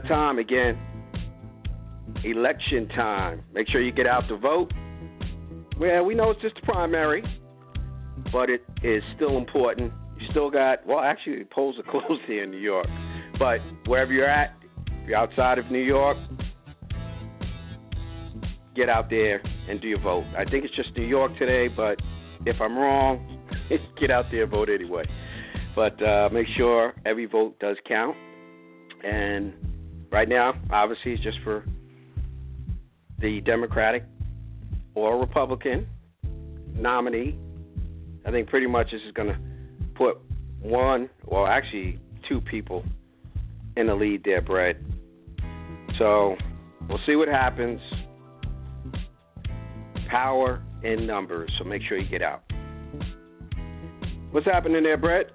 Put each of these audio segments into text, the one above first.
That time again. Election time. Make sure you get out to vote. Well, we know it's just a primary, but it is still important. You still got, well, actually, polls are closed here in New York. But wherever you're at, if you're outside of New York, get out there and do your vote. I think it's just New York today, but if I'm wrong, get out there and vote anyway. But uh, make sure every vote does count. And right now, obviously, it's just for the Democratic or Republican nominee. I think pretty much this is going to put one, well, actually, two people in the lead there, Brett. So we'll see what happens. Power in numbers, so make sure you get out. What's happening there, Brett?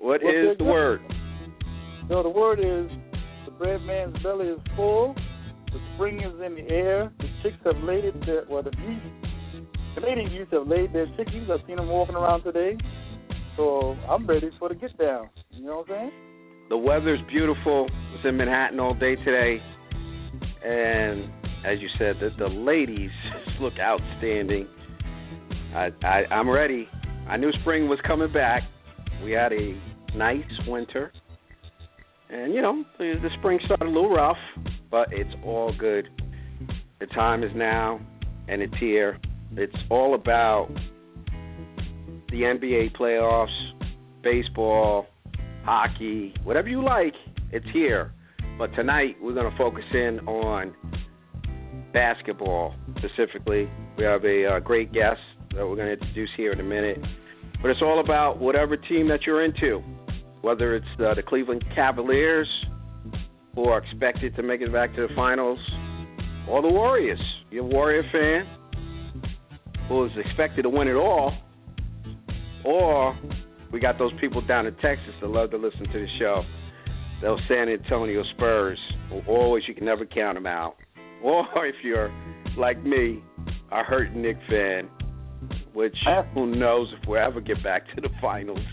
What Well, is the good. word? So the word is the bread man's belly is full, the spring is in the air, the chicks have laid it their well the Canadian youth have laid their chickies. I've seen them walking around today. So I'm ready for the get down. You know what I'm saying? The weather's beautiful. It's in Manhattan all day today, and as you said, the, the ladies look outstanding. I, I I'm ready. I knew spring was coming back. We had a nice winter, and you know the, the spring started a little rough, but it's all good. The time is now, and it's here. It's all about the NBA playoffs, baseball, hockey, whatever you like, it's here. But tonight we're going to focus in on basketball specifically. We have a uh, great guest that we're going to introduce here in a minute. But it's all about whatever team that you're into, whether it's uh, the Cleveland Cavaliers, who are expected to make it back to the finals, or the Warriors. You're a Warrior fan who is expected to win it all, or we got those people down in Texas that love to listen to the show. Those San Antonio Spurs, who always you can never count them out. Or if you're like me, a hurt Knick fan, which who knows if we'll ever get back to the finals.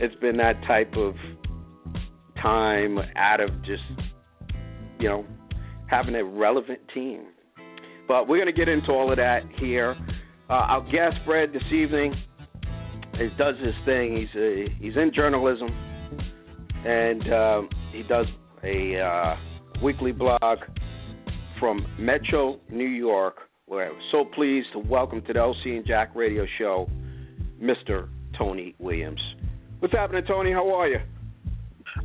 It's been that type of time out of just, you know, having a relevant team. But we're going to get into all of that here. Uh, our guest, Fred, this evening, he does his thing. He's a, he's in journalism, and um, he does a uh, weekly blog from Metro, New York. We're so pleased to welcome to the LC and Jack Radio Show, Mr. Tony Williams. What's happening, Tony? How are you?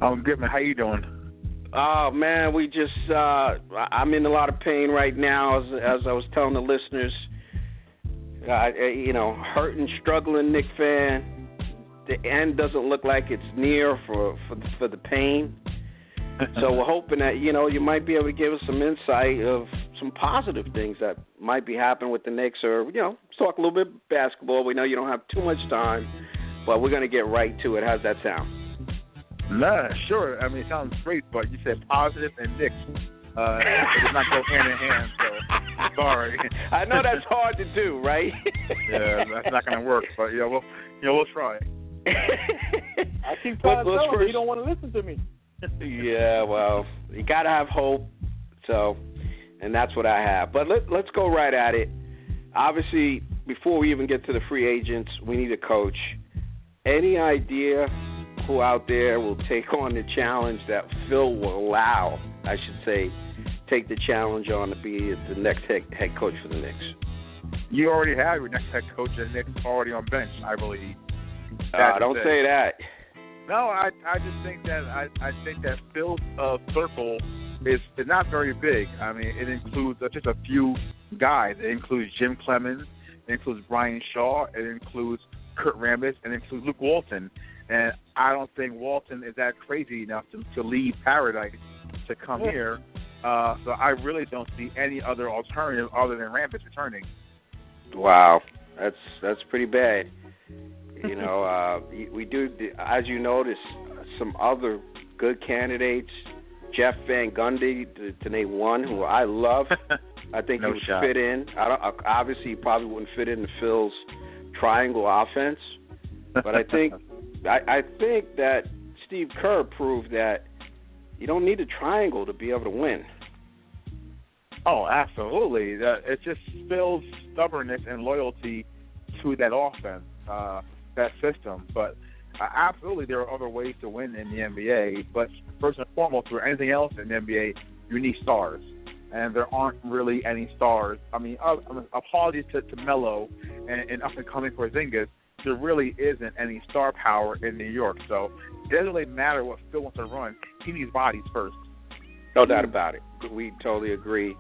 I'm good, man. How you doing? Oh man, we just uh I'm in a lot of pain right now as as I was telling the listeners. Uh, you know, hurting, struggling Knick fan. The end doesn't look like it's near for for for the pain. So we're hoping that you know you might be able to give us some insight of some positive things that might be happening with the Knicks, or you know, let's talk a little bit basketball. We know you don't have too much time, but we're gonna get right to it. How's that sound? Nah, sure. I mean, it sounds great, but you said positive and Knicks. Uh, it does not go hand in hand. So sorry. I know that's hard to do, right? yeah, that's not gonna work. But yeah, we'll yeah we'll try. I keep trying to let's tell him he don't want to listen to me. yeah, well, you got to have hope. So, and that's what I have. But let, let's go right at it. obviously, before we even get to the free agents, we need a coach. Any idea who out there will take on the challenge that Phil will allow? I should say, take the challenge on to be the next head, head coach for the Knicks. You already have your next head coach, and Knicks already on bench, I believe. Uh, don't say that. No, I I just think that I I think that Phil's uh, circle is is not very big. I mean, it includes uh, just a few guys. It includes Jim Cleamons, it includes Brian Shaw, it includes Kurt Rambis, and it includes Luke Walton. And I don't think Walton is that crazy enough to, to leave Paradise to come Yeah. here. Uh, so I really don't see any other alternative other than Rambis returning. Wow, that's that's pretty bad. You know, uh, we do, as you notice, some other good candidates. Jeff Van Gundy, to, to name one, who I love. I think No he would shot. fit in. I don't, uh, obviously, he probably wouldn't fit into Phil's triangle offense, but I think I, I think that Steve Kerr proved that you don't need a triangle to be able to win. Oh, absolutely. That it's just Phil's stubbornness and loyalty to that offense, uh, that system. But uh, absolutely, there are other ways to win in the NBA. But first and foremost, for anything else in the NBA, you need stars, and there aren't really any stars. I mean, uh, apologies to, to Melo and, and up and coming Porzingis. There really isn't any star power in New York, so it doesn't really matter what Phil wants to run. He needs bodies first. No doubt about it. We totally agree.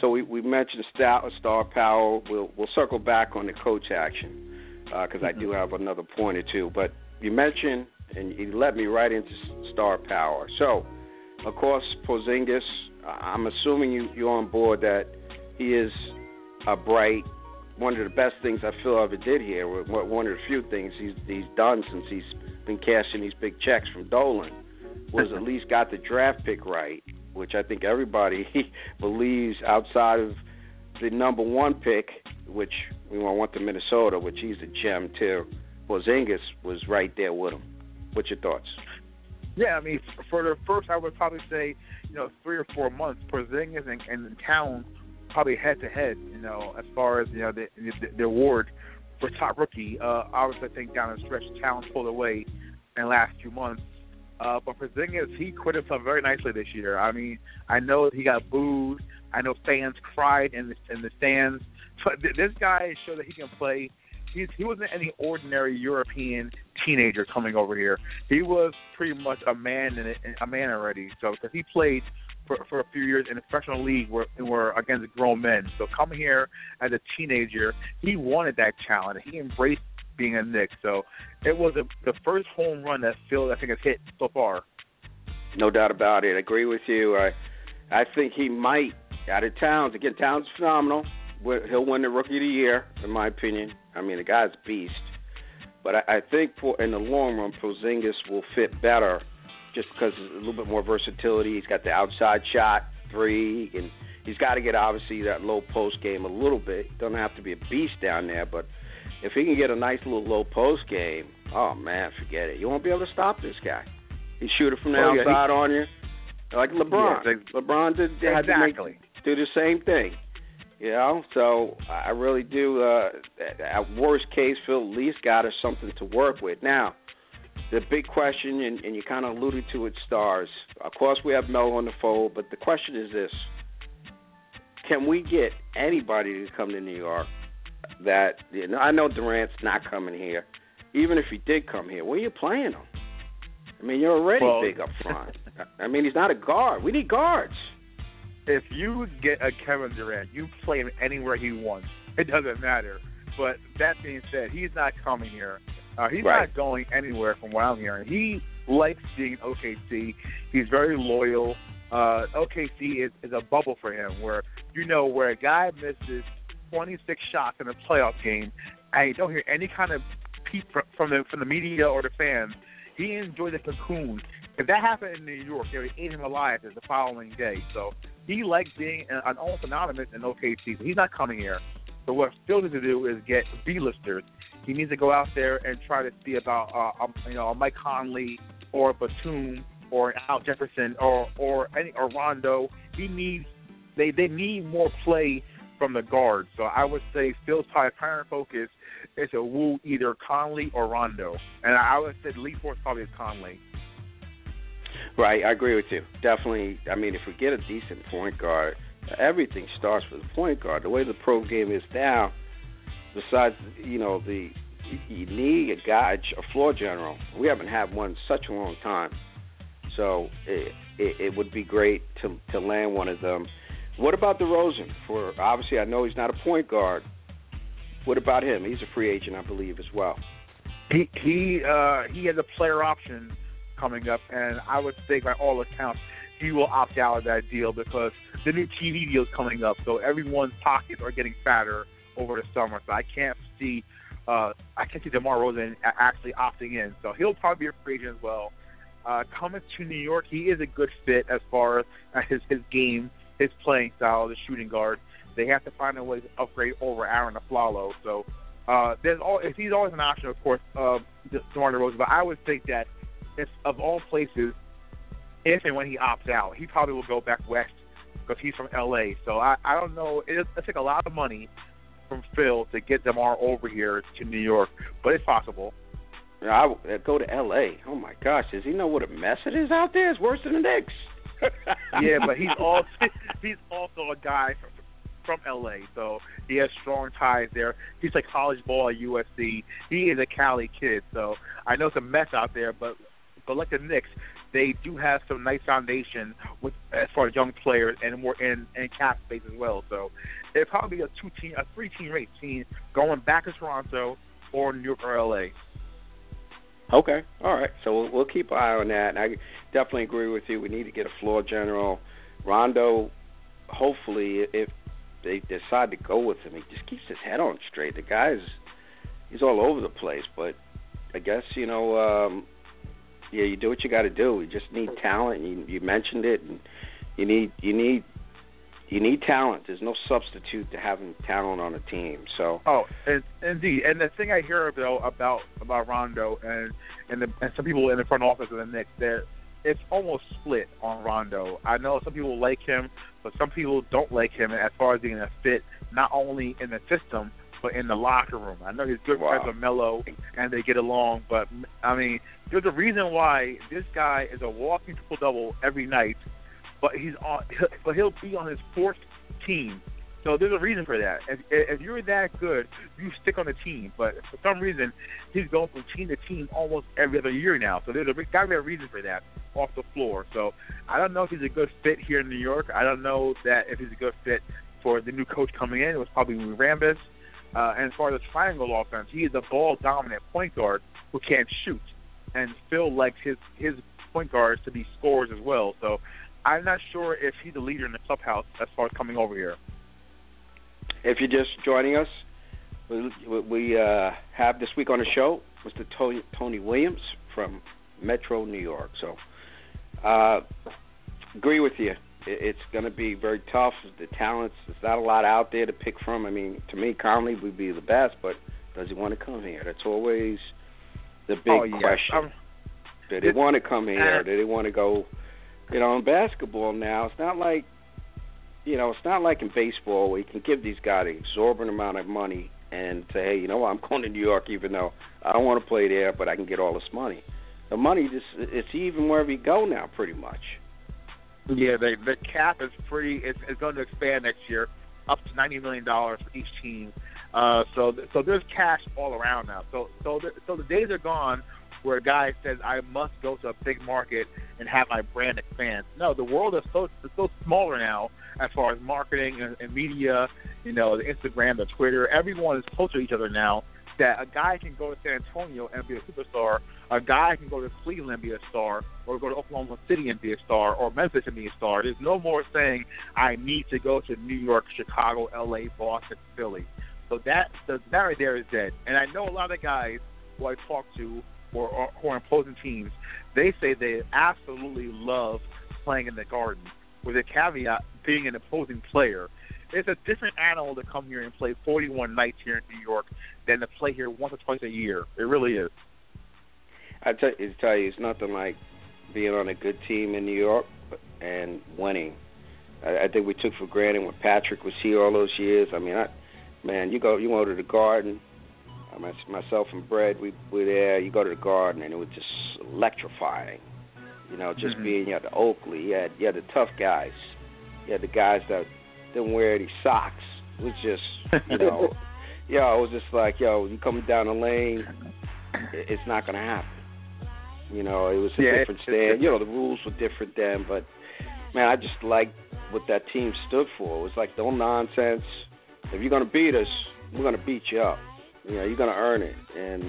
So we, we mentioned star, star power. We'll we'll circle back on the coach action because I do have another point or two. But you mentioned and you led me right into star power. So, of course, Porzingis. I'm assuming you you're on board that he is a bright. One of the best things I feel ever did here. One one of the few things he's he's done since he's been cashing these big checks from Dolan was at least got the draft pick right which I think everybody believes outside of the number one pick, which we want to Minnesota, which he's a gem too. Porzingis was right there with him. What's your thoughts? Yeah, I mean, for the first, I would probably say, you know, three or four months, Porzingis and, and Town probably head to head. You know, as far as you know the the, the award for top rookie. Uh, obviously, I think down the stretch, Town pulled away in the last few months. Uh, but Porzingis, he quit himself very nicely this year. I mean, I know he got booed. I know fans cried in the in the stands. But th- this guy showed that he can play. He's, he wasn't any ordinary European teenager coming over here. He was pretty much a man in it, a man already. So because he played for for a few years in the professional league where were against grown men. So coming here as a teenager, he wanted that challenge. He embraced being a Knick. So it was a, the first home run that Phil I think has hit so far. No doubt about it. I agree with you. I I think he might out of Towns again. Towns phenomenal. He'll win the Rookie of the Year, in my opinion. I mean, the guy's beast. But I, I think for in the long run, Porzingis will fit better, just because a little bit more versatility. He's got the outside shot, three, and he's got to get obviously that low post game a little bit. Doesn't have to be a beast down there, but if he can get a nice little low post game, oh man, forget it. You won't be able to stop this guy. He shoot it from the Oh, yeah, he- outside on you, like LeBron. Yeah, ex- LeBron did had to make, Exactly. do the same thing. You know, so I really do. Uh, at worst case, Phil at least got us something to work with. Now, the big question, and, and you kind of alluded to it, stars. Of course, we have Mel on the fold, but the question is this: Can we get anybody to come to New York? That you know, I know Durant's not coming here. Even if he did come here, where are you playing him? I mean, you're already Well- big up front. I mean, he's not a guard. We need guards. If you get a Kevin Durant, you play him anywhere he wants. It doesn't matter. But that being said, he's not coming here. Uh, he's Right. not going anywhere from what I'm hearing. He likes being in OKC. He's very loyal. Uh, OKC is, is a bubble for him where, you know, where a guy misses 26 shots in a playoff game and you don't hear any kind of peep fr- from the, from the media or the fans, he enjoys the cocoon. If that happened in New York, they would eat him alive the following day. So he likes being an, almost anonymous in OKC. He's not coming here. So what Phil needs to do is get B-listers. He needs to go out there and try to see about uh, um, you know a Mike Conley or a Batum or an Al Jefferson or or any or Rondo. He needs they they need more play from the guard. So I would say Phil's primary focus is to woo either Conley or Rondo, and I would say the lead force probably is Conley. Right, I agree with you. Definitely. I mean, if we get a decent point guard, everything starts with the point guard. The way the pro game is now, besides you know the you need a guy, a floor general. We haven't had one in such a long time, so it, it, it would be great to to land one of them. What about DeRozan? For obviously, I know he's not a point guard. What about him? He's a free agent, I believe, as well. He he uh, he has a player option coming up, and I would say by all accounts he will opt out of that deal because the new TV deal is coming up. So everyone's pockets are getting fatter over the summer. So I can't see uh, I can't see DeMar Rosen actually opting in. So he'll probably be a free agent as well. Uh, coming to New York, he is a good fit as far as his his game, his playing style, the shooting guard. They have to find a way to upgrade over Arron Afflalo. So uh, there's all he's always an option, of course, of DeMar DeRozan. But I would think that if of all places, if and when he opts out, he probably will go back west because he's from LA. So I I don't know. It, it take a lot of money from Phil to get Demar over here to New York, but it's possible. I would uh, go to L.A. Oh my gosh, does he know what a mess it is out there? It's worse than the Knicks. yeah, but he's also he's also a guy from, from L.A., so he has strong ties there. He's like college ball at USC. He is a Cali kid, so I know it's a mess out there, but but like the Knicks, they do have some nice foundation with as far as young players and more in and cap space as well. So it'd probably be a two team, a three team race team going back to Toronto or New York or LA. Okay, all right. So we'll, we'll keep an eye on that. And I definitely agree with you. We need to get a floor general. Rondo, hopefully, if they decide to go with him, he just keeps his head on straight. The guy's he's all over the place, but I guess you know um, yeah, you do what you got to do. You just need talent. You you mentioned it, and you need you need you need talent. There's no substitute to having talent on a team. So oh, and, indeed. And the thing I hear though about about Rondo and and, the, and some people in the front office of the Knicks that it's almost split on Rondo. I know some people like him, but some people don't like him as far as being a fit not only in the system but in the locker room. I know he's good wow. friends with Melo and they get along, but I mean, there's a reason why this guy is a walking triple double every night, but he's on, but he'll be on his fourth team. So there's a reason for that. If, if you're that good, you stick on the team. But for some reason, he's going from team to team almost every other year now. So there's a got to be a reason for that off the floor. So I don't know if he's a good fit here in New York. I don't know that if he's a good fit for the new coach coming in. It was probably Rambis. Uh, and as far as the triangle offense, he is a ball dominant point guard who can't shoot. And Phil likes his his point guards to be scorers as well. So I'm not sure if he's a leader in the clubhouse as far as coming over here. If you're just joining us, we, we uh, have this week on the show Mr. Tony, Tony Williams from Metro New York. So, uh, agree with you it's going to be very tough. The talents, there's not a lot out there to pick from. I mean, to me, Conley would be the best, but does he want to come here? That's always the big oh, yeah. question. Um, do they want to come here? Uh, do they want to go? You know, in basketball now, it's not like, you know, it's not like in baseball where you can give these guys an exorbitant amount of money and say, hey, you know what, I'm going to New York even though I don't want to play there, but I can get all this money. The money just it's even wherever you go now, pretty much. Yeah, the the cap is pretty. It's, it's going to expand next year, up to ninety million dollars for each team. Uh, so so there's cash all around now. So so the, so the days are gone where a guy says I must go to a big market and have my brand expand. No, the world is so is so smaller now as far as marketing and, and media. You know, the Instagram, the Twitter, everyone is closer to each other now that a guy can go to San Antonio and be a superstar, a guy can go to Cleveland and be a star, or go to Oklahoma City and be a star, or Memphis and be a star. There's no more saying I need to go to New York, Chicago, L.A., Boston, Philly. So that the, that right there is dead. And I know a lot of guys who I talk to are, who are opposing teams. They say they absolutely love playing in the Garden, with a caveat being an opposing player it's a different animal to come here and play 41 nights here in New York than to play here once or twice a year. It really is. I tell you, tell you, it's nothing like being on a good team in New York and winning. I, I think we took for granted when Patrick was here all those years. I mean, I, man, you go you go to the Garden. My, myself and Brad, we were there. You go to the Garden, and it was just electrifying. You know, just Mhm. being you had the Oakley, you had you had the tough guys, you had the guys that didn't wear any socks. It was just you know, yo, it was just like yo, you coming down the lane, it's not gonna happen. You know, it was a Yeah, different stand. you know, the rules were different then, but man, I just liked what that team stood for. It was like no nonsense. If you're gonna beat us, we're gonna beat you up. You know, you're gonna earn it. And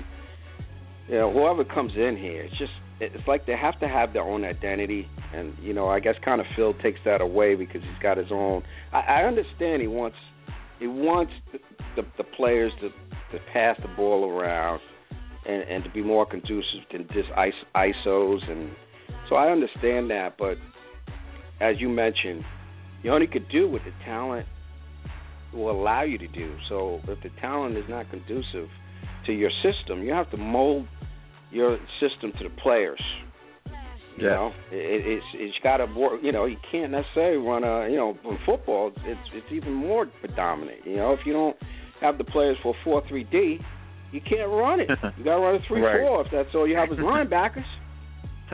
you know, whoever comes in here, it's just it's like they have to have their own identity. And you know, I guess kind of Phil takes that away because he's got his own. I, I understand he wants he wants the, the, the players to to pass the ball around and and to be more conducive than just IS- ISOs and so I understand that, but as you mentioned, you only could do what the talent will allow you to do. So if the talent is not conducive to your system, you have to mold your system to the players. You Yeah. know, it, it's it's got to work. You know, you can't necessarily run a. You know, in football, it's it's even more predominant. You know, if you don't have the players for four three D, you can't run it. You got to run a three Right. four if that's all you have is linebackers.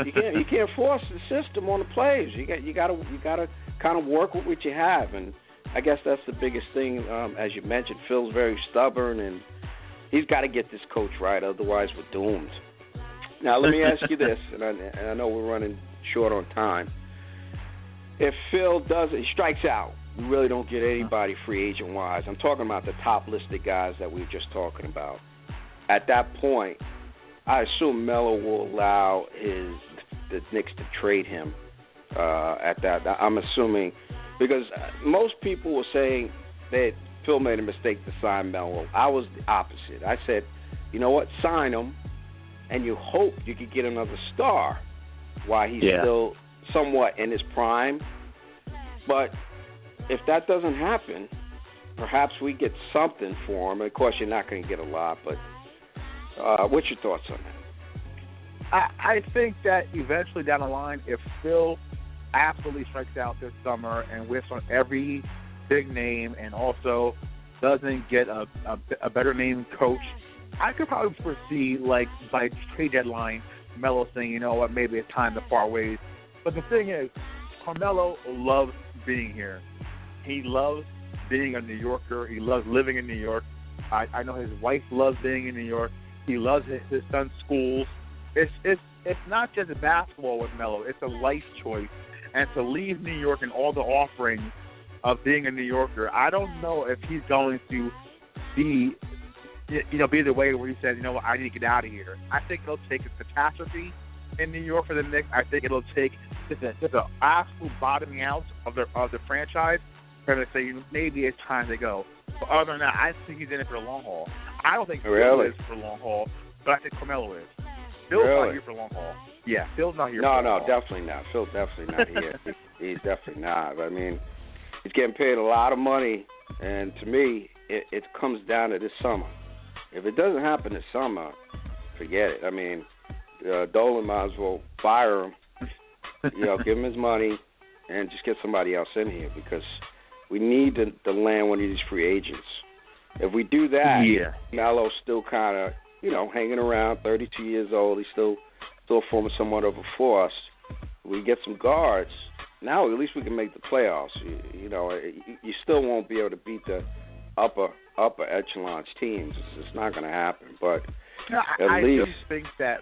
You can't you can't force the system on the players. You got you got to you got to kind of work with what you have, and I guess that's the biggest thing. Um, as you mentioned, Phil's very stubborn, and he's got to get this coach right, otherwise we're doomed. Now let me ask you this, and I, and I know we're running short on time. If Phil does he strikes out, we really don't get anybody free agent wise. I'm talking about the top listed guys that we were just talking about. At that point, I assume Melo will allow his the Knicks to trade him uh, at that. I'm assuming because uh, most people were saying that Phil made a mistake to sign Melo. I was the opposite. I said, you know what, sign him, and you hope you could get another star while he's Yeah. still somewhat in his prime. But if that doesn't happen, perhaps we get something for him. Of course, you're not going to get a lot, but uh, what's your thoughts on that? I, I think that eventually down the line, if Phil absolutely strikes out this summer and whiffs on every big name and also doesn't get a, a, a better name coach, I could probably foresee, like, by trade deadline, Melo saying, you know what, maybe it's time to part ways. But the thing is, Carmelo loves being here. He loves being a New Yorker. He loves living in New York. I, I know his wife loves being in New York. He loves his, his son's schools. It's it's it's not just basketball with Melo. It's a life choice. And to leave New York and all the offerings of being a New Yorker, I don't know if he's going to be you know be the way where he says, you know what, I need to get out of here. I think it'll take a catastrophe in New York for the Knicks. I think it'll take just a just an absolute bottoming out of the of the franchise for them to say maybe it's time to go. But other than that, I think he's in it for the long haul. I don't think Really? is for the long haul, but I think Carmelo is. Phil's Really? not here for the long haul. Yeah, Phil's not here. No, no, definitely not. Phil definitely not here. He- he's definitely not. I mean, he's getting paid a lot of money, and to me, it, it comes down to this summer. If it doesn't happen this summer, forget it. I mean, uh, Dolan might as well fire him. You know, give him his money, and just get somebody else in here because we need to, to land one of these free agents. If we do that, Yeah. Melo's still kind of, you know, hanging around, 32 years old. He's still still forming somewhat of a force. We get some guards. Now at least we can make the playoffs. You, you know, you, you still won't be able to beat the upper upper echelons teams. It's, it's not going to happen. But No, I, At I least. do think that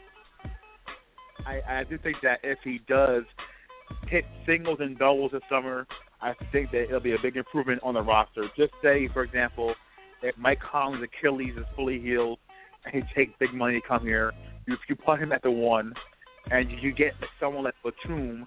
I, I do think that if he does hit singles and doubles this summer, I think that it'll be a big improvement on the roster. Just say, for example, if Mike Conley's Achilles is fully healed and he takes big money to come here, if you put him at the one and you get someone like Batum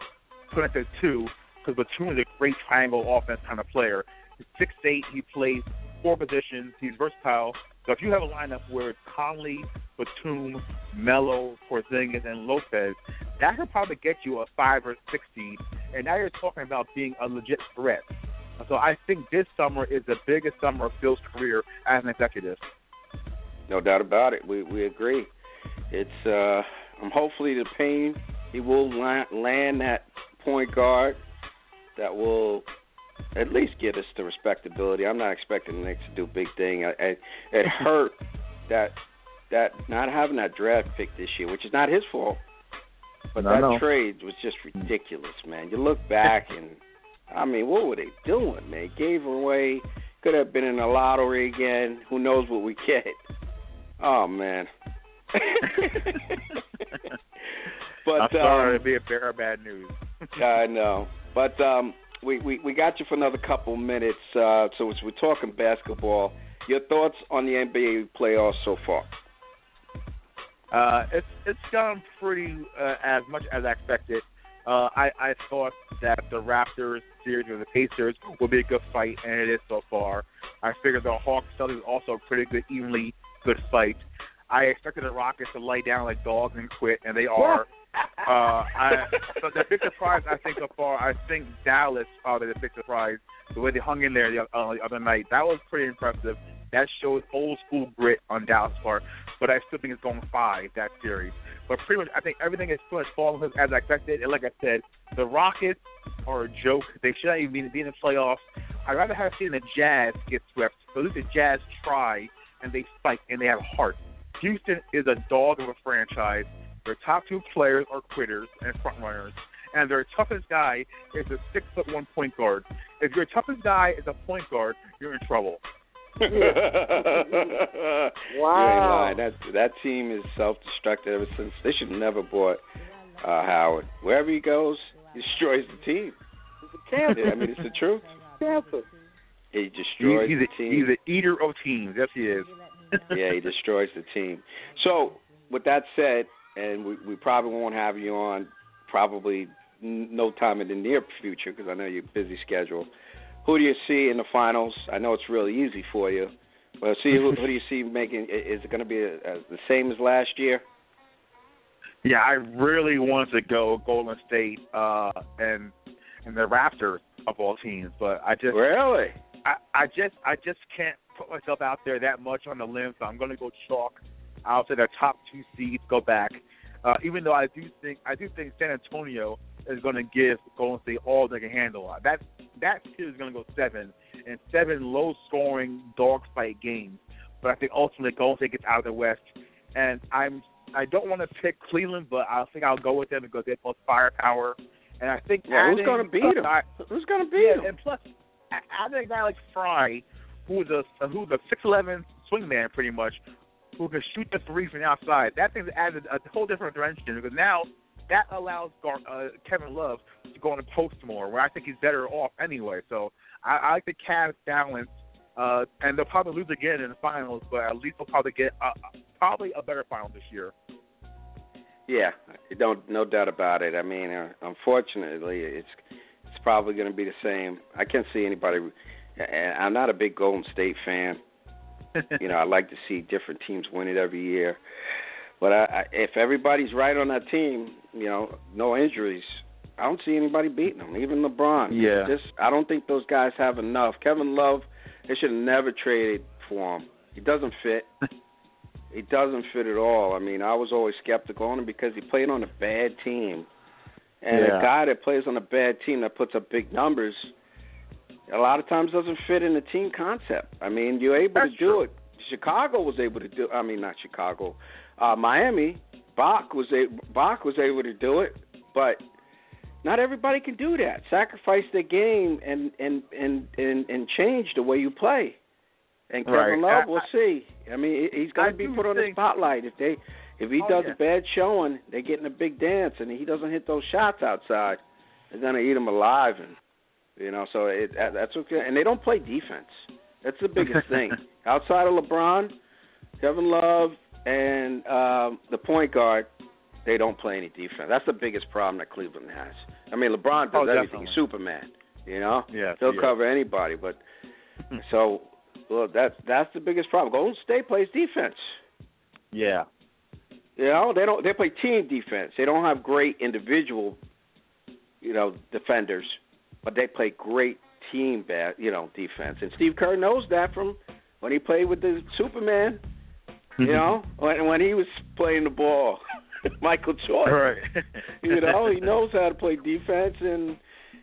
put at the two, because Batum is a great triangle offense kind of player. He's six eight. He plays four positions. He's versatile. So if you have a lineup where it's Conley, Batum, Melo, Porzingis, and Lopez, that could probably get you a five or six seed. And now you're talking about being a legit threat. So I think this summer is the biggest summer of Phil's career as an executive. no doubt about it, we we agree. It's uh, um, hopefully the pain he will land that point guard that will at least get us to respectability. I'm not expecting the Knicks to do a big thing. I, I, it hurt that that not having that draft pick this year, which is not his fault, but I that know. trade was just ridiculous, man. You look back and I mean, what were they doing, man? Gave away. Could have been in the lottery again. Who knows what we get? Oh man. but I'm sorry um, to be a bearer of bad news. I know, but um, we, we we got you for another couple minutes. Uh, so we're talking basketball, your thoughts on the NBA playoffs so far? Uh, it's it's gone pretty uh, as much as I expected. Uh, I I thought that the Raptors series with the Pacers would be a good fight, and it is so far. I figured the Hawks Celtics also a pretty good, evenly good fight. I expected the Rockets to lay down like dogs and quit, and they are. Uh, I, so the big surprise I think so far, I think Dallas are the big surprise. The way they hung in there the, uh, the other night, that was pretty impressive. That shows old school grit on Dallas' part. But I still think it's going five that series. But pretty much, I think everything is pretty much falling as I expected. And like I said, the Rockets are a joke. They shouldn't even be, be in the playoffs. I'd rather have seen the Jazz get swept. But at least the Jazz try and they fight and they have heart. Houston is a dog of a franchise. Their top two players are quitters and front runners, and their toughest guy is a six foot one point guard. If your toughest guy is a point guard, you're in trouble. You ain't lying. That that team is self-destructive ever since. They should have never bought uh, Howard. Wherever he goes, he destroys the team. It's a I mean, it's the truth. cancer. He He's, destroys he's, the a, team. he's an eater of teams. Yes, he is. yeah, he destroys the team. So, with that said, and we, we probably won't have you on probably no time in the near future because I know you're busy schedule. Who do you see in the finals? I know it's really easy for you, but see who, who do you see making? Is it going to be a, a, the same as last year? Yeah, I really wanted to go Golden State uh, and and the Raptors of all teams, but I just Really? I, I just I just can't put myself out there that much on the limb, so I'm going to go chalk. I'll say the top two seeds go back. Uh, even though I do think I do think San Antonio is going to give Golden State all they can handle. That that series is going to go seven and seven low scoring dogfight games. But I think ultimately Golden State gets out of the West, and I'm I don't want to pick Cleveland, but I think I'll go with them because they have most firepower. And I think Yeah, who's going to beat a him? Who's going to beat yeah, him? and plus, think a guy like Frye, who's a who's a six eleven swingman pretty much, who can shoot the three from the outside. That thing's added a whole different dimension because now that allows Gar- uh, Kevin Love to go on the post more, where I think he's better off anyway. So I, I like the Cavs balance, uh, and they'll probably lose again in the finals, but at least they'll probably get uh, probably a better final this year. Yeah, don't no doubt about it. I mean, uh, unfortunately, it's it's probably going to be the same. I can't see anybody. And I'm not a big Golden State fan. You know, I like to see different teams win it every year. But I, I, if everybody's right on that team, you know, no injuries, I don't see anybody beating them. Even LeBron. Yeah. Just I don't think those guys have enough. Kevin Love, they should have never traded for him. He doesn't fit. he doesn't fit at all. I mean, I was always skeptical on him because he played on a bad team. And Yeah. a guy that plays on a bad team that puts up big numbers, a lot of times doesn't fit in the team concept. I mean, you're able That's to do true. it. Chicago was able to do. I mean, not Chicago. Uh, Miami, Bosh was a, Bosh was able to do it, but not everybody can do that. Sacrifice the game and and and and, and change the way you play. And Kevin Right. Love, I- we'll see. I mean, he- he's going to be put on the spotlight if they if he Oh, does yeah. a bad showing. They're getting a big dance, and he doesn't hit those shots outside. They're going to eat him alive, and you know. So it, that's what. And they don't play defense. That's the biggest thing. Outside of LeBron, Kevin Love, and um, the point guard, they don't play any defense. That's the biggest problem that Cleveland has. I mean, LeBron does Oh, everything. He's Superman. You know, Yes, he'll he is. cover anybody. But so, well, that's that's the biggest problem. Golden State plays defense. Yeah. You know, they don't. They play team defense. They don't have great individual, you know, defenders, but they play great team, ba- you know, defense. And Steve Kerr knows that from when he played with the Superman. You know, when when he was playing the ball, Michael Jordan. right. You know, he knows how to play defense, and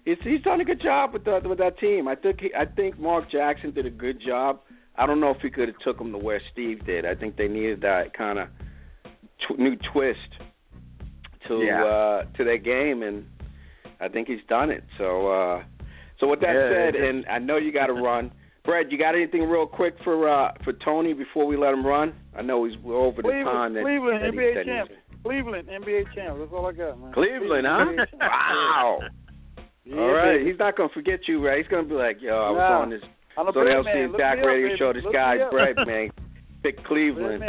he's he's done a good job with the, with that team. I think he, I think Mark Jackson did a good job. I don't know if he could have took them to where Steve did. I think they needed that kind of tw- new twist to Yeah. uh to their game, and I think he's done it. So uh so with that Yeah, said, it- and I know you got to run. Brad, you got anything real quick for uh for Tony before we let him run? I know he's over the time Cleveland, that, Cleveland that NBA said champ. Cleveland NBA champ. That's all I got, man. Cleveland, huh? Wow. Yeah, All right, baby. he's not gonna forget you, right? He's gonna be like, yo, I was Nah. on this I'm a so the Brad LC man. and Look Jack up, radio baby. show. This Look guy's me up. Brad, man. Pick Cleveland.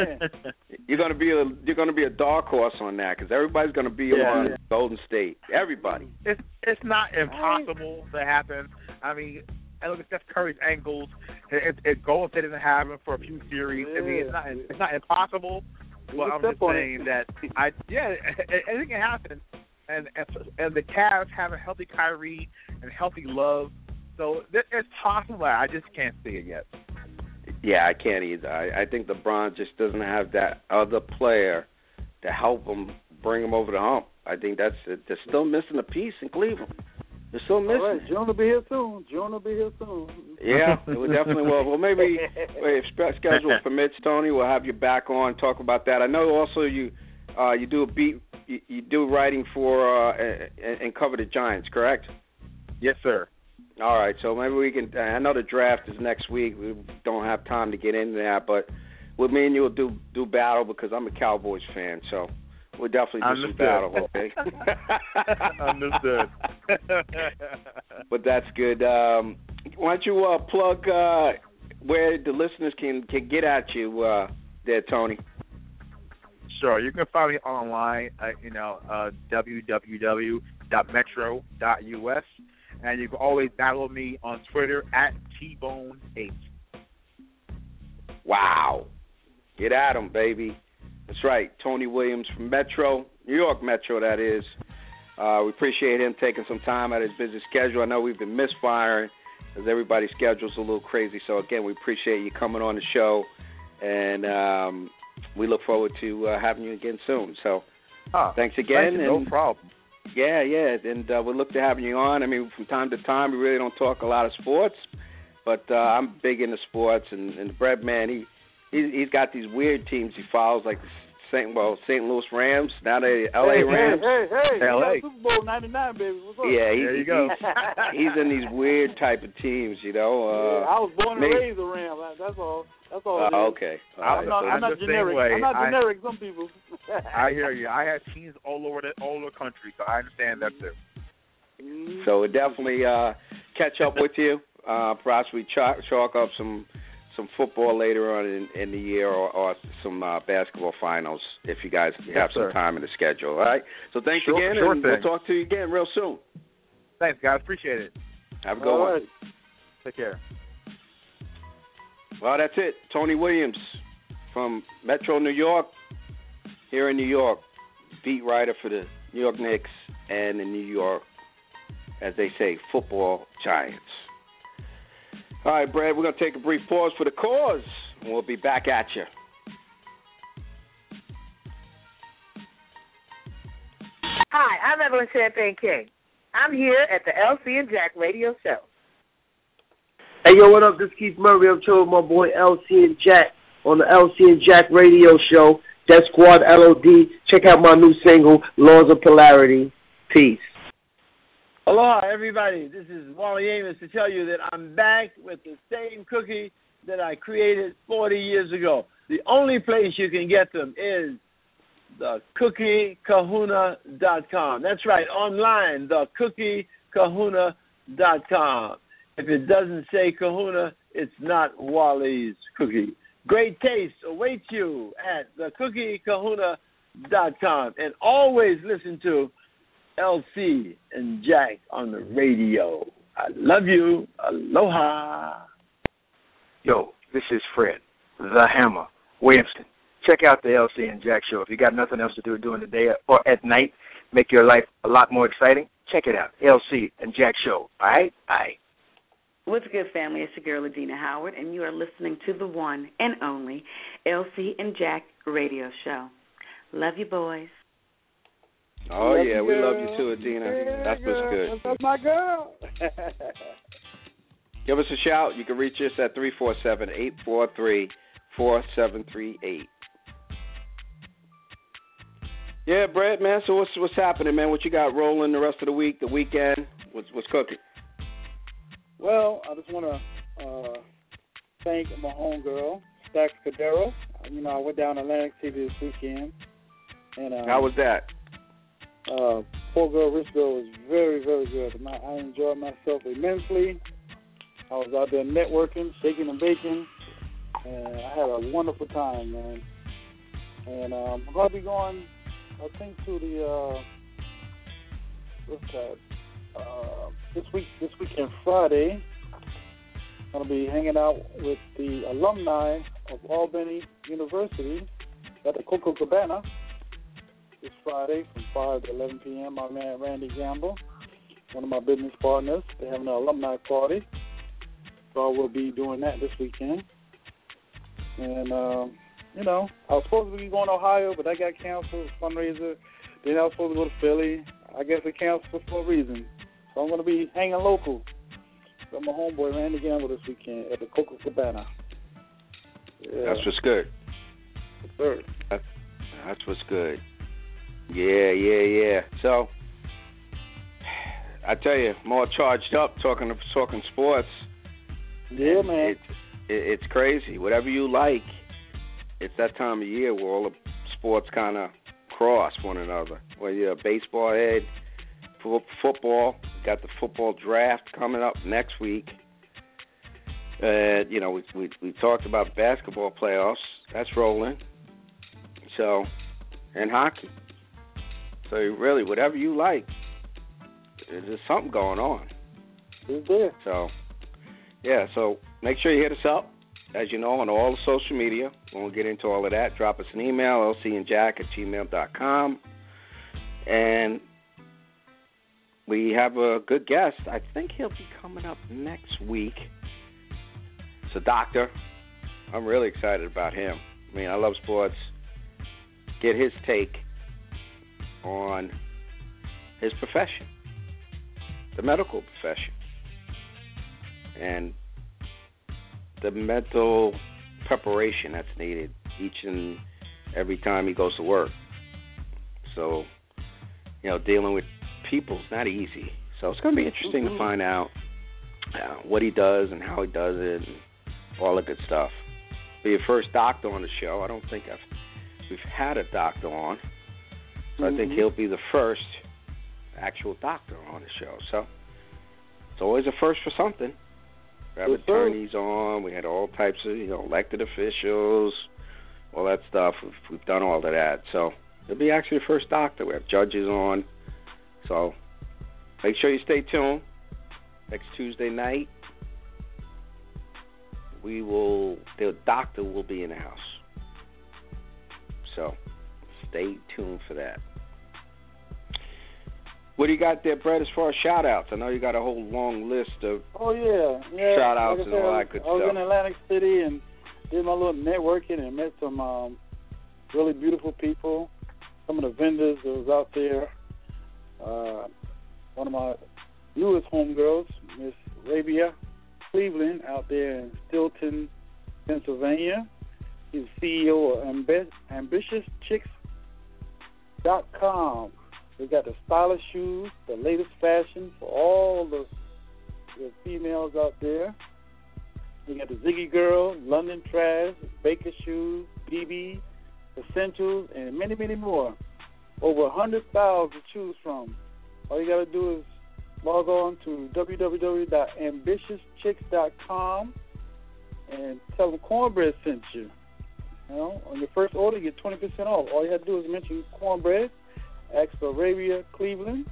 You're gonna be a you're gonna be a dark horse on that because everybody's gonna be Yeah. on Golden State. Everybody. it's it's not impossible to happen. I mean, and look at Steph Curry's ankles. It, it, it Golden State doesn't have him for a few series. I mean, it's not it's not impossible. You But can I'm just on it. saying that I yeah, anything can happen. And and, and the Cavs have a healthy Kyrie and healthy Love, so it's possible. I just can't see it yet. Yeah, I can't either. I, I think LeBron just doesn't have that other player to help him bring him over the hump. I think that's it. they're still missing a piece in Cleveland. They're still missing. All right, June will be here soon. June will be here soon. Yeah, we definitely will. Well, maybe if spe- schedule permits, Tony, we'll have you back on talk about that. I know also you uh, you do a beat, you, you do writing for uh, and, and cover the Giants, correct? Yes, sir. All right, so maybe we can. I know the draft is next week. We don't have time to get into that, but with me and you will do do battle because I'm a Cowboys fan. So we'll definitely do Understood. some battle, okay? Understood. but that's good. Um, why don't you uh, plug uh, where the listeners can can get at you uh, there, Tony? Sure. You can find me online at, you know, uh, www.metro.us. And you can always battle me on Twitter at T-Bone8. Wow, get at him, baby. That's right, Tony Williams from Metro, New York Metro, that is. Uh, we appreciate him taking some time out of his busy schedule. I know we've been misfiring because everybody's schedule's a little crazy. So again, we appreciate you coming on the show, and um, we look forward to uh, having you again soon. So Ah, thanks again. thank you, no problem. Yeah, yeah, and uh, we'll look to having you on. I mean, from time to time, we really don't talk a lot of sports, but uh, I'm big into sports. And, and the bread man, he, he he's got these weird teams he follows, like the Saint well St. Louis Rams, now the L.A. Rams. Hey, hey, hey. LA. You got Super Bowl 99, baby. What's up? Yeah, he, There you go. He's, he's in these weird type of teams, you know. Yeah, Uh, I was born and maybe- raised a Ram. That's all. That's all. it uh, okay. All I'm not, I'm I'm not generic. way. I'm not I- generic. Some people. I hear you. I have teams all over the all over the country, so I understand that too. Mm. So we'll definitely uh, catch up with you. Uh, perhaps we chalk, chalk up some some football later on in, in the year, or, or some uh, basketball finals if you guys Yes, have some time in the schedule. All right. So thanks Sure- again, sure and we'll talk to you again real soon. Thanks, guys. Appreciate it. Have a good All one. right. Take care. Well, that's it. Tony Williams from Metro New York, here in New York, beat writer for the New York Knicks and the New York, as they say, football giants. All right, Brad, we're going to take a brief pause for the cause, and we'll be back at you. Hi, I'm Evelyn Champagne King. I'm here at the LC and Jack Radio Show. Hey, yo, what up? This is Keith Murray. I'm chilling with my boy LC and Jack on the LC and Jack radio show. Def Squad LOD. Check out my new single, Laws of Polarity. Peace. Aloha, everybody. This is Wally Amos to tell you that I'm back with the same cookie that I created 40 years ago. The only place you can get them is the cookiekahuna.com. That's right, online, the cookiekahuna.com. If it doesn't say kahuna, it's not Wally's cookie. Great taste awaits you at the cookiekahuna.com. And always listen to LC and Jack on the radio. I love you. Aloha. Yo, this is Fred, the Hammer, Williamson. Check out the LC and Jack show. If you got nothing else to do during the day or at night, make your life a lot more exciting. Check it out, LC and Jack show. All right, all right. What's good, family? It's your girl, Adina Howard, and you are listening to the one and only LC and Jack radio show. Love you, boys. Oh love yeah, we love you too, Adina. Yeah, That's girl. what's good. That's my girl. Give us a shout. You can reach us at three four seven eight four three four seven three eight. Yeah, Brad, man. So what's what's happening, man? What you got rolling the rest of the week, the weekend? What's what's cooking? well, I just want to uh, thank my homegirl, Stax Cadero. You know, I went down to Atlantic City this weekend, and uh, How was that? Uh, poor girl, rich girl was very, very good. And I, enjoyed myself immensely. I was out there networking, shaking and baking, and I had a wonderful time, man. And um, I'm gonna be going, I think, to the uh, what's that? Uh, this week, this weekend, Friday. I'm Gonna be hanging out with the alumni of Albany University at the Copacabana this Friday from 5 to 11 p.m. My man Randy Gamble, one of my business partners, they're having an alumni party. So I will be doing that this weekend. And, um, you know, I was supposed to be going to Ohio, but that got canceled, fundraiser. Then I was supposed to go to Philly. I guess it canceled for a reason. So I'm going to be hanging local with my homeboy Randy Gamble this weekend at the Copacabana. Yeah. That's what's good. Sir. That's, that's what's good. Yeah, yeah, yeah. So I tell you, more charged up talking talking sports. Yeah, man. It's it, it's crazy. Whatever you like, it's that time of year where all the sports kind of cross one another. Well, you're a baseball head, fo- football. Got the football draft coming up next week. Uh, you know, we we we talked about basketball playoffs. That's rolling. So, and hockey. So really, whatever you like, there's something going on. It's there. So, yeah. So make sure you hit us up, as you know, on all the social media. We won't get into all of that. Drop us an email, lcandjack at gmail.com. And we have a good guest. I think he'll be coming up next week. It's a doctor. I'm really excited about him. I mean, I love sports. Get his take on his profession, the medical profession, and the mental preparation that's needed each and every time he goes to work. So, you know, dealing with people is not easy. So it's going to be interesting to find out uh, what he does and how he does it and all the good stuff. Be your first doctor on the show. I don't think I've we've had a doctor on. So I think Mhm. he'll be the first actual doctor on the show. So it's always a first for something. We have attorneys on. We had all types of you know elected officials, all that stuff. We've, we've done all of that. So it'll be actually the first doctor. We have judges on. So make sure you stay tuned. Next Tuesday night, we will. The doctor will be in the house. So stay tuned for that. What do you got there, Brett, as far as shout outs? I know you got a whole long list of Oh yeah, yeah. Shout outs like I and all that good stuff. I was stuff. in Atlantic City and did my little networking and met some um, really beautiful people. Some of the vendors that was out there. Uh, one of my newest homegirls, Miss Rabia Cleveland, out there in Steelton, Pennsylvania. He's CEO of Ambi- AmbitiousChicks.com. They got the stylish shoes, the latest fashion for all the, the females out there. We got the Ziggy Girl, London Trash, Baker Shoes, BB, Essentials, and many, many more. Over a hundred thousand to choose from. All you got to do is log on to www.ambitiouschicks.com and tell them Cornbread sent you. You know, on your first order, you get 20% off. All you have to do is mention Cornbread, ask for Arabia Cleveland.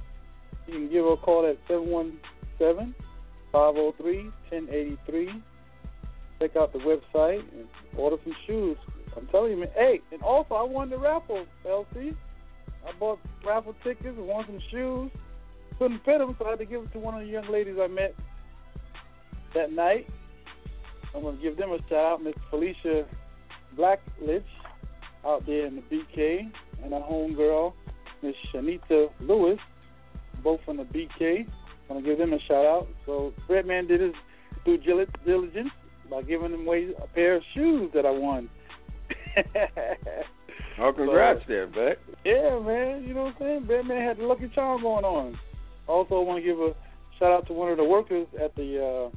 You can give her a call at 717 503 1083. Check out the website and order some shoes. I'm telling you, man. Hey, and also, I won the raffle, LC. I bought raffle tickets and won some shoes. Couldn't fit them, so I had to give them to one of the young ladies I met that night. I'm going to give them a shout out, Miss Felicia Blacklich out there in the BK, and a homegirl, Miss Shanita Lewis, both from the BK. I want to give them a shout out. So Breadman did his due diligence by giving them away a pair of shoes that I won. oh, congrats so, there, Beck. Yeah, man. You know what I'm saying? Breadman had the lucky charm going on. Also, I want to give a shout out to one of the workers at the uh,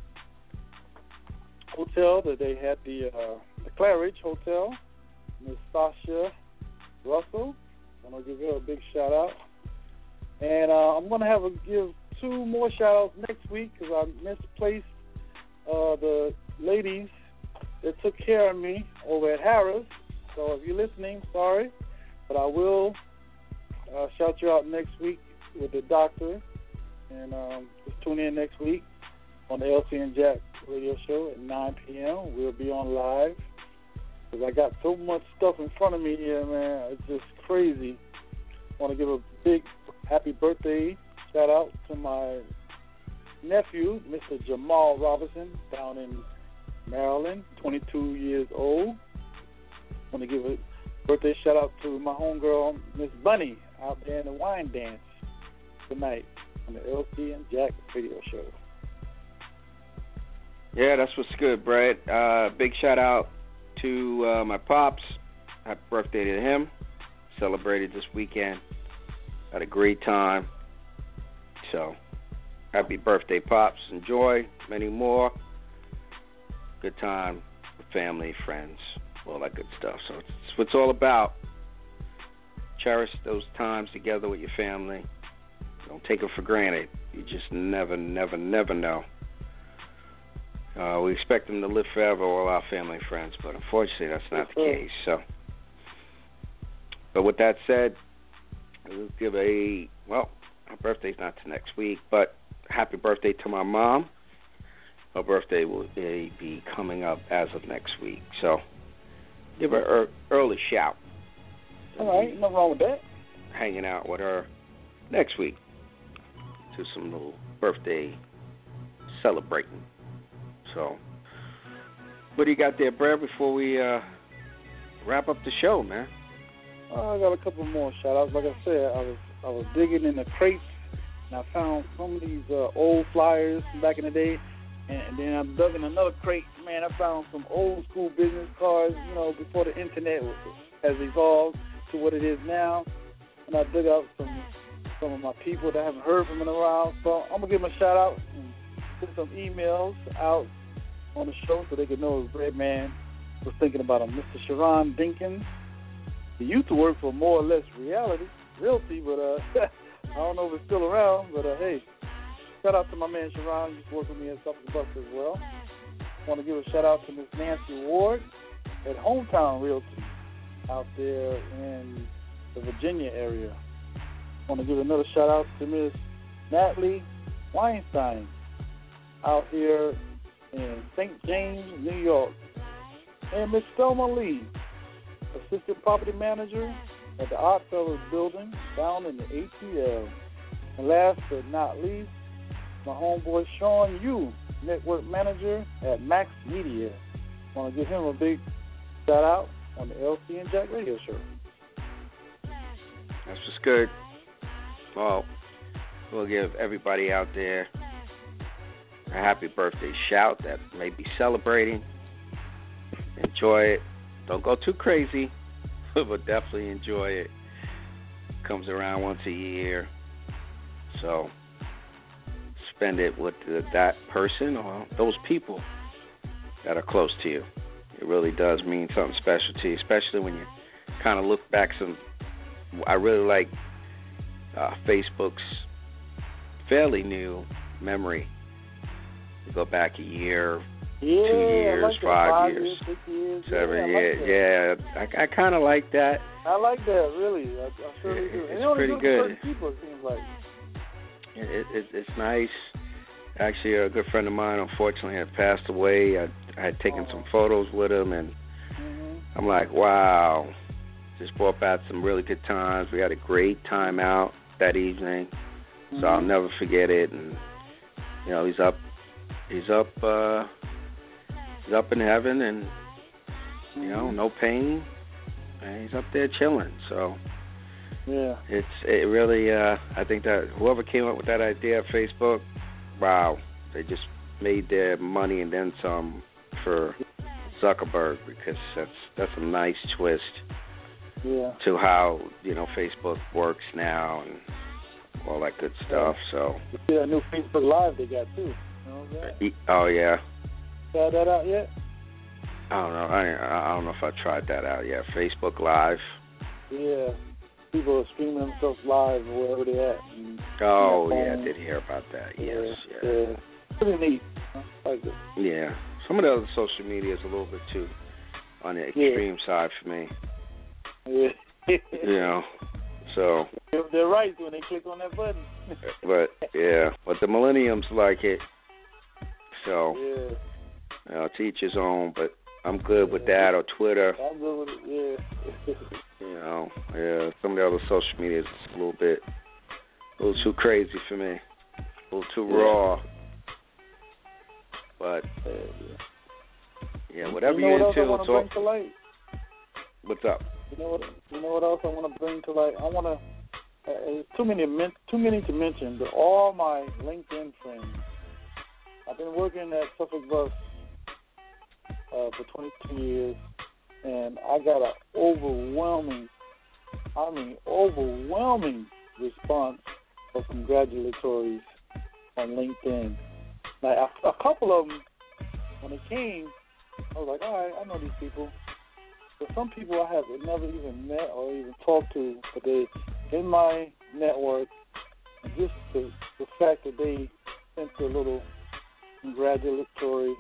hotel that they had the uh, the Claridge Hotel, Miss Sasha Russell. I'm gonna give her a big shout out. And uh, I'm to have a give two more shout outs next week because I misplaced uh, the ladies that took care of me over at Harrah's. So if you're listening, sorry, but I will uh, shout you out next week with the doctor. And um, just tune in next week on the LC and Jack radio show at 9 p.m. We'll be on live because I got so much stuff in front of me here, man. It's just crazy. Want to give a big happy birthday shout out to my nephew, Mr. Jamal Robinson, down in Maryland, 22 years old. Want to give a birthday shout out to my homegirl, Miss Bunny, out there in the Wyandanch tonight on the LC and Jack radio show. Yeah, that's what's good, Brad. Uh, big shout out to uh, my pops. Happy birthday to him. Celebrated this weekend. Had a great time. So, happy birthday, pops. Enjoy many more. Good time with family, friends, all that good stuff. So, it's what it's all about. Cherish those times together with your family. Don't take them for granted. You just never, never, never know uh, we expect them to live forever, all our family and friends, but unfortunately, that's not the case. So, but with that said, we'll give a well. Her birthday's not to next week, but happy birthday to my mom. Her birthday will be coming up as of next week, so give her an early shout. All right, nothing wrong with that. Hanging out with her next week to some little birthday celebrating. So, what do you got there, Brad? Before we uh, wrap up the show, man. Uh, I got a couple more shout outs. Like I said, I was I was digging in the crates and I found some of these uh, old flyers back in the day. And, then I dug in another crate. Man, I found some old school business cards. You know, before the internet has evolved to what it is now. And I dug out some some of my people that I haven't heard from in a while. So I'm gonna give them a shout out and put some emails out on the show so they could know his Red Man was thinking about him. Mr. Sharon Dinkins. He used to work for more or less reality, realty, but uh, I don't know if it's still around. But uh, hey, shout out to my man Sharon. He's working me at Suffolk Bus as well. Want to give a shout out to Miss Nancy Ward at Hometown Realty out there in the Virginia area. Want to give another shout out to Miss Natalie Weinstein out here in St. James, New York. And Miss Thelma Lee, Assistant Property Manager at the Oddfellows Building down in the ATL. And last but not least, my homeboy Sean Yu, Network Manager at Max Media. Want to give him a big shout out on the LC and Jack Radio Show. That's just good. Well, we'll give everybody out there a happy birthday shout that may be celebrating. Enjoy it. Don't go too crazy, but definitely enjoy it. Comes around once a year. So spend it with the, that person or those people that are close to you. It really does mean something special to you, especially when you kind of look back some. I really like uh, Facebook's fairly new memory go back a year, yeah, two years, like five, five, years, six years, seven yeah, years. Like yeah, I, I kind of like that. I like that really. I, I really do. It's and pretty good. People, it seems like. It, it, it's nice. Actually, a good friend of mine, unfortunately, had passed away. I, I had taken oh. some photos with him, and mm-hmm. I'm like, wow. Just brought back some really good times. We had a great time out that evening, mm-hmm. so I'll never forget it. And you know, he's up he's up uh he's up in heaven and you know, no pain. And he's up there chilling. So Yeah. It's it really. Uh, I think that whoever came up with that idea of Facebook, wow, they just made their money and then some for Zuckerberg because that's that's a nice twist Yeah. to how you know Facebook works now and all that good stuff. So, yeah, new Facebook Live they got too. You know that? oh yeah, Tried that out yet? I don't know. I I don't know if I tried that out yet. Facebook Live. Yeah. People are streaming themselves live wherever they're at. And, Oh Yeah, yeah, I did hear about that. Yes, yeah. yeah, yeah. Pretty neat. I like it. yeah. Some of the other social media is a little bit too on the Yeah. extreme side for me. Yeah. You know, so they're right when they click on that button. but yeah, but the millenniums like it. So Yeah. you know, to each his own. But I'm good with that or Twitter. I'm good with it. Yeah. You know, yeah. Some of the other social media is a little bit, a little too crazy for me. A little too Yeah. raw. But yeah, whatever you know you're what into, want it's all. to light? What's up? You know what? You know what else I want to bring to light? I want to. Uh, too many, men- too many to mention. But all my LinkedIn friends. I've been working at Suffolk Bus uh, for 22 years, and I got an overwhelming, I mean, overwhelming response of congratulatories on LinkedIn. Like a, a couple of them, when they came, I was like, all right, I know these people. But some people I have never even met or even talked to, but they in my network, just the the fact that they sent a little congratulatory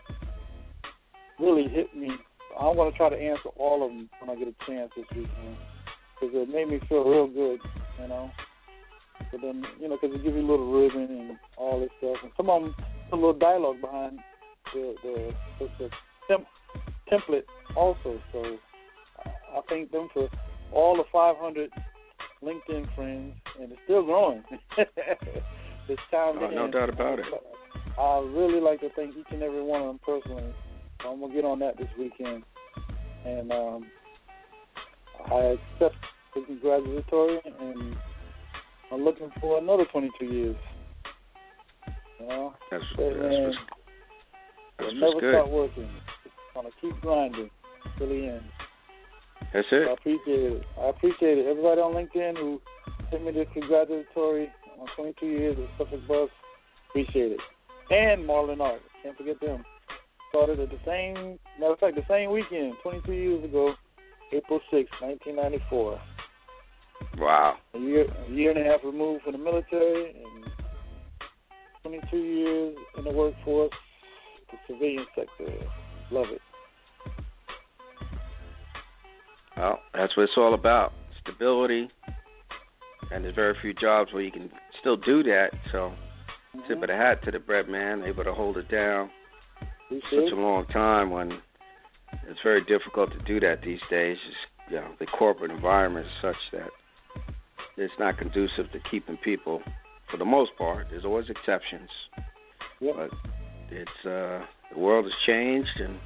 really hit me. I'm going to try to answer all of them when I get a chance this weekend because it made me feel real good, you know. But then, you know, because they give you a little ribbon and all this stuff, and some of them put a little dialogue behind the the the, the temp, template also. So I- I thank them for all the 500 LinkedIn friends, and it's still growing. this time, Oh, no doubt about it. I really like to thank each and every one of them personally. So I'm gonna get on that this weekend, and um, I accept the congratulatory, and I'm looking for another 22 years. You know, That's, Hey, that's man, that's I'll what's never good. stop working. Gonna keep grinding till the end. That's it. I appreciate it. I appreciate it. Everybody on LinkedIn who sent me this congratulatory on 22 years of Suffolk Bus, appreciate it. And Marlon Art, can't forget them. Started at the same, matter of fact, the same weekend, 22 years ago, April 6, 1994. Wow. A year, a year and a half removed from the military, and 22 years in the workforce, the civilian sector. Love it. Well, that's what it's all about. Stability. And there's very few jobs where you can still do that. So tip of the hat to the bread man, able to hold it down Appreciate such a long time when it's very difficult to do that these days. Just, you know, the corporate environment is such that it's not conducive to keeping people for the most part. There's always exceptions. Yep. But it's uh the world has changed and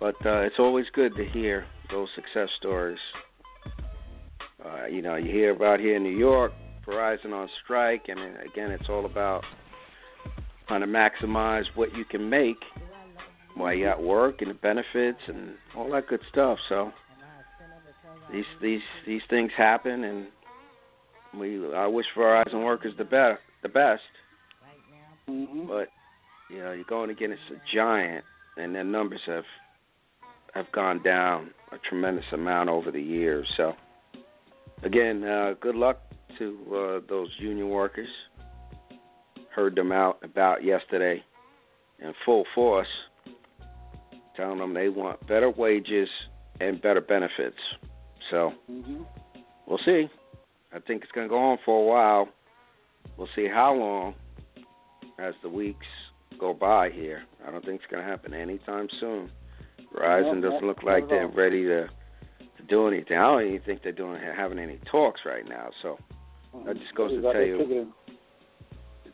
but uh it's always good to hear those success stories. Uh, you know, you hear about here in New York, Verizon on strike and again it's all about trying to maximize what you can make while you at work and the benefits and all that good stuff. So these these these things happen and we I wish Verizon workers the best the best. Mm-hmm. But you know, you're going against a giant and their numbers have have gone down a tremendous amount over the years. So again, uh good luck to uh those union workers. Heard them out about yesterday in full force telling them they want better wages and better benefits. So Mm-hmm. we'll see. I think it's going to go on for a while. We'll see how long as the weeks go by here. I don't think it's going to happen anytime soon. Verizon doesn't look like they're ready to do anything. I don't even think they're doing having any talks right now. So that just goes to tell you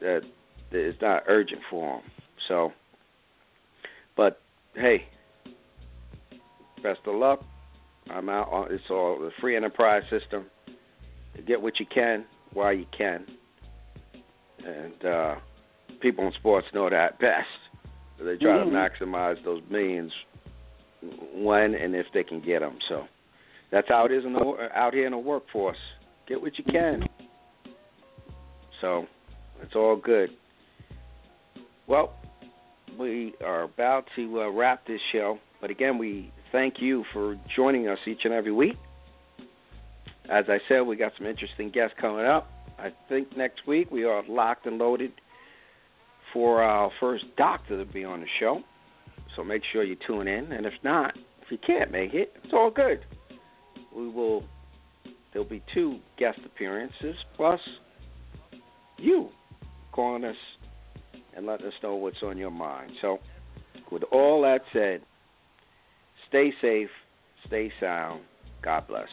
that that it's not urgent for them. So, but hey, best of luck. I'm out on it's all the free enterprise system. get what you can while you can. And uh, people in sports know that best. They try Mhm. to maximize those millions when and if they can get them. So that's how it is in the, out here in the workforce. Get what you can. So it's all good. Well, we are about to uh, wrap this show, but again, we thank you for joining us each and every week. As I said, we got some interesting guests coming up. I think next week we are locked and loaded for our first doctor to be on the show. So make sure you tune in. And if not, if you can't make it, it's all good. We will. There'll be two guest appearances plus you calling us and letting us know what's on your mind. So, with all that said, stay safe, stay sound. God bless.